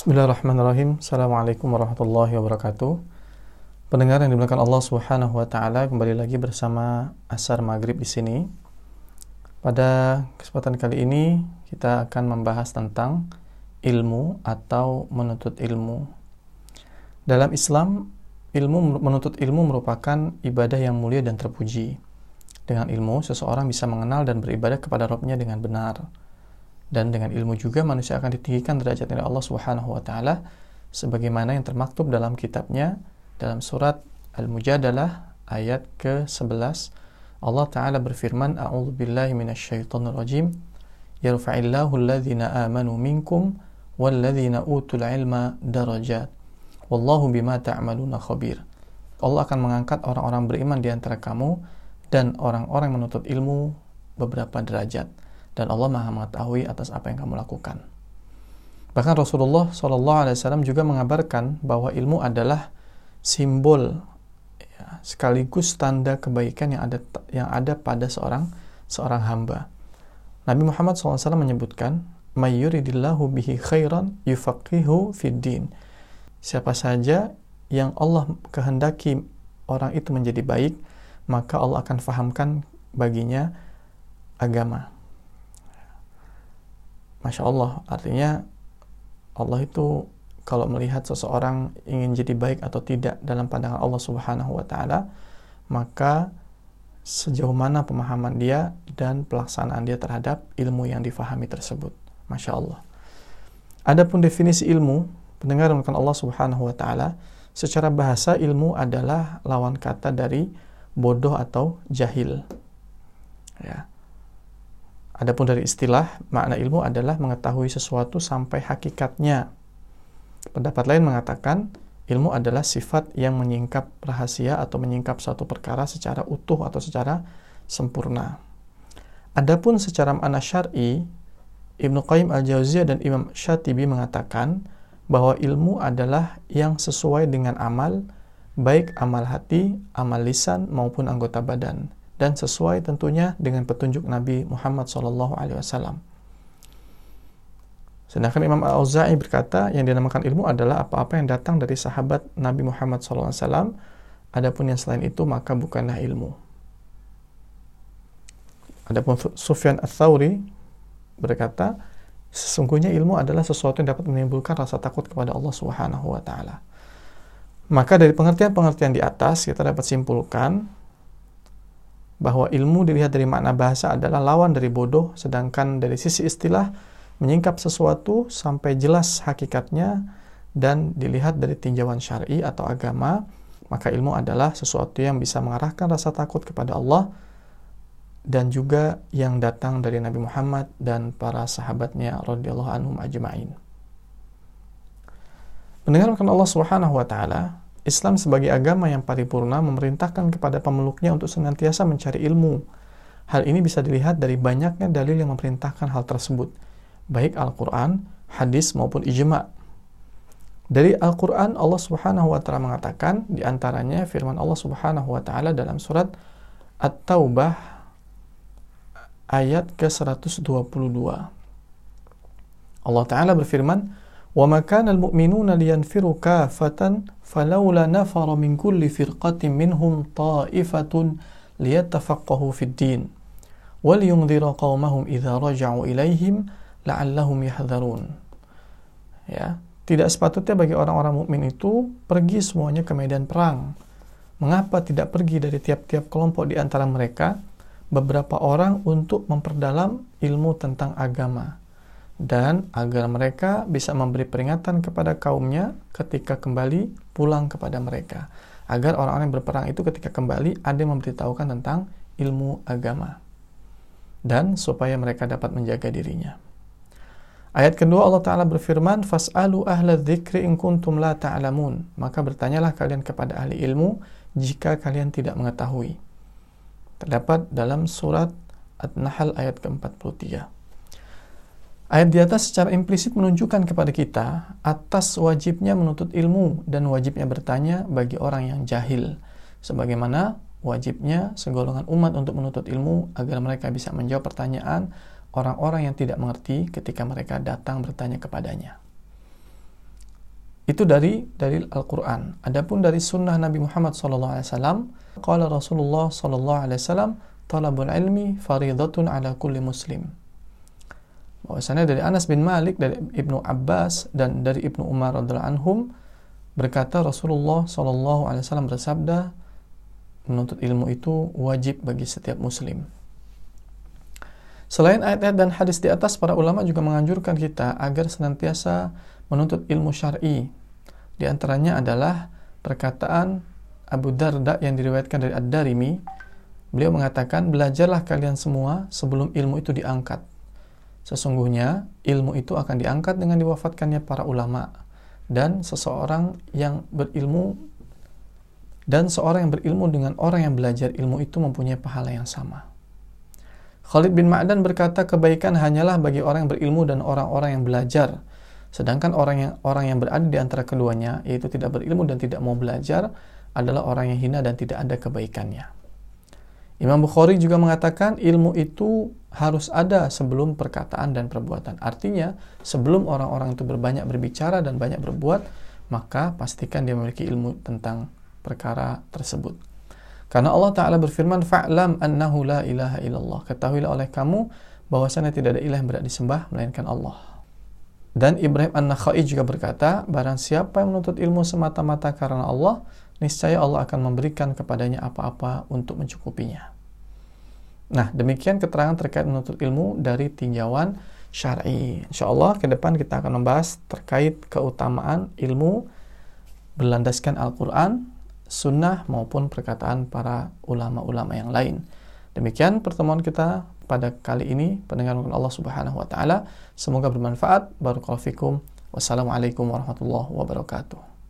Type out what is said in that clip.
Bismillahirrahmanirrahim. Assalamualaikum warahmatullahi wabarakatuh. Pendengar yang dimuliakan Allah Subhanahu wa taala, kembali lagi bersama Asar Maghrib di sini. Pada kesempatan kali ini kita akan membahas tentang ilmu atau menuntut ilmu. Dalam Islam, ilmu menuntut ilmu merupakan ibadah yang mulia dan terpuji. Dengan ilmu, seseorang bisa mengenal dan beribadah kepada Rabbnya dengan benar dan dengan ilmu juga manusia akan ditinggikan derajat oleh Allah Subhanahu wa taala sebagaimana yang termaktub dalam kitabnya dalam surat Al-Mujadalah ayat ke-11 Allah taala berfirman a'udzu billahi minasyaitonir rajim. Yarfa'illahu alladhina amanu minkum walladzina utul ilma darajat. Wallahu bima ta'maluna khabir. Allah akan mengangkat orang-orang beriman di antara kamu dan orang-orang menuntut ilmu beberapa derajat dan Allah Maha mengetahui atas apa yang kamu lakukan. Bahkan Rasulullah SAW juga mengabarkan bahwa ilmu adalah simbol ya, sekaligus tanda kebaikan yang ada yang ada pada seorang seorang hamba. Nabi Muhammad SAW menyebutkan, "Mayyuridillahu bihi khairan yufaqihu fid din." Siapa saja yang Allah kehendaki orang itu menjadi baik, maka Allah akan fahamkan baginya agama. Masya Allah, artinya Allah itu kalau melihat seseorang ingin jadi baik atau tidak dalam pandangan Allah Subhanahu wa taala, maka sejauh mana pemahaman dia dan pelaksanaan dia terhadap ilmu yang difahami tersebut. Masya Allah. Adapun definisi ilmu, pendengar dengan Allah Subhanahu wa taala, secara bahasa ilmu adalah lawan kata dari bodoh atau jahil. Ya. Adapun dari istilah, makna ilmu adalah mengetahui sesuatu sampai hakikatnya. Pendapat lain mengatakan, ilmu adalah sifat yang menyingkap rahasia atau menyingkap suatu perkara secara utuh atau secara sempurna. Adapun secara makna syar'i, Ibnu Qayyim al-Jauziyah dan Imam Syatibi mengatakan bahwa ilmu adalah yang sesuai dengan amal, baik amal hati, amal lisan maupun anggota badan dan sesuai tentunya dengan petunjuk Nabi Muhammad SAW. Sedangkan Imam Al-Auza'i berkata, yang dinamakan ilmu adalah apa-apa yang datang dari sahabat Nabi Muhammad SAW. Adapun yang selain itu maka bukanlah ilmu. Adapun Sufyan Ats-Tsauri berkata, sesungguhnya ilmu adalah sesuatu yang dapat menimbulkan rasa takut kepada Allah Subhanahu wa taala. Maka dari pengertian-pengertian di atas kita dapat simpulkan bahwa ilmu dilihat dari makna bahasa adalah lawan dari bodoh, sedangkan dari sisi istilah menyingkap sesuatu sampai jelas hakikatnya dan dilihat dari tinjauan syar'i atau agama, maka ilmu adalah sesuatu yang bisa mengarahkan rasa takut kepada Allah dan juga yang datang dari Nabi Muhammad dan para sahabatnya radhiyallahu anhum ajma'in. Mendengar Allah Subhanahu wa taala, Islam sebagai agama yang paripurna memerintahkan kepada pemeluknya untuk senantiasa mencari ilmu. Hal ini bisa dilihat dari banyaknya dalil yang memerintahkan hal tersebut, baik Al-Quran, hadis maupun ijma. Dari Al-Quran, Allah Subhanahu wa Ta'ala mengatakan, di antaranya firman Allah Subhanahu wa Ta'ala dalam surat At-Taubah ayat ke-122. Allah Ta'ala berfirman, وَمَا كَانَ الْمُؤْمِنُونَ لِيَنْفِرُوا كَافَةً فَلَوْلَا نَفَرَ مِنْ كُلِّ فِرْقَةٍ مِنْهُمْ طَائِفَةٌ لِيَتَّفَقَّهُوا فِي الدِّينِ وَلِيُنْذِرَ قَوْمَهُمْ إِذَا رَجَعُوا إِلَيْهِمْ لَعَلَّهُمْ يَحْذَرُونَ Ya, tidak sepatutnya bagi orang-orang mukmin itu pergi semuanya ke medan perang. Mengapa tidak pergi dari tiap-tiap kelompok di antara mereka beberapa orang untuk memperdalam ilmu tentang agama? dan agar mereka bisa memberi peringatan kepada kaumnya ketika kembali pulang kepada mereka. Agar orang-orang yang berperang itu ketika kembali ada yang memberitahukan tentang ilmu agama. Dan supaya mereka dapat menjaga dirinya. Ayat kedua Allah Ta'ala berfirman, Fas'alu ahla dzikri in kuntum la ta'lamun. Maka bertanyalah kalian kepada ahli ilmu jika kalian tidak mengetahui. Terdapat dalam surat At-Nahl ayat ke-43. Ayat di atas secara implisit menunjukkan kepada kita atas wajibnya menuntut ilmu dan wajibnya bertanya bagi orang yang jahil. Sebagaimana wajibnya segolongan umat untuk menuntut ilmu agar mereka bisa menjawab pertanyaan orang-orang yang tidak mengerti ketika mereka datang bertanya kepadanya. Itu dari dari Al-Quran. Adapun dari sunnah Nabi Muhammad SAW, Qala Rasulullah SAW, Talabul ilmi faridatun ala kulli muslim. Bahwasanya dari Anas bin Malik, dari Ibnu Abbas, dan dari Ibnu Umar radhiallahu anhum, berkata Rasulullah SAW bersabda, menuntut ilmu itu wajib bagi setiap muslim. Selain ayat-ayat dan hadis di atas, para ulama juga menganjurkan kita agar senantiasa menuntut ilmu syar'i. Di antaranya adalah perkataan Abu Darda yang diriwayatkan dari Ad-Darimi. Beliau mengatakan, belajarlah kalian semua sebelum ilmu itu diangkat. Sesungguhnya ilmu itu akan diangkat dengan diwafatkannya para ulama dan seseorang yang berilmu dan seorang yang berilmu dengan orang yang belajar ilmu itu mempunyai pahala yang sama. Khalid bin Ma'dan berkata kebaikan hanyalah bagi orang yang berilmu dan orang-orang yang belajar. Sedangkan orang yang orang yang berada di antara keduanya yaitu tidak berilmu dan tidak mau belajar adalah orang yang hina dan tidak ada kebaikannya. Imam Bukhari juga mengatakan ilmu itu harus ada sebelum perkataan dan perbuatan. Artinya, sebelum orang-orang itu berbanyak berbicara dan banyak berbuat, maka pastikan dia memiliki ilmu tentang perkara tersebut. Karena Allah Ta'ala berfirman, Fa'lam annahu la ilaha illallah. Ketahuilah oleh kamu bahwasanya tidak ada ilah yang berat disembah, melainkan Allah. Dan Ibrahim An-Nakhai juga berkata, barang siapa yang menuntut ilmu semata-mata karena Allah, niscaya Allah akan memberikan kepadanya apa-apa untuk mencukupinya. Nah, demikian keterangan terkait menuntut ilmu dari tinjauan syar'i. Insya Allah ke depan kita akan membahas terkait keutamaan ilmu berlandaskan Al-Quran sunnah maupun perkataan para ulama-ulama yang lain. Demikian pertemuan kita pada kali ini pendengar Allah Subhanahu wa taala. Semoga bermanfaat. Barakallahu fikum. Wassalamualaikum warahmatullahi wabarakatuh.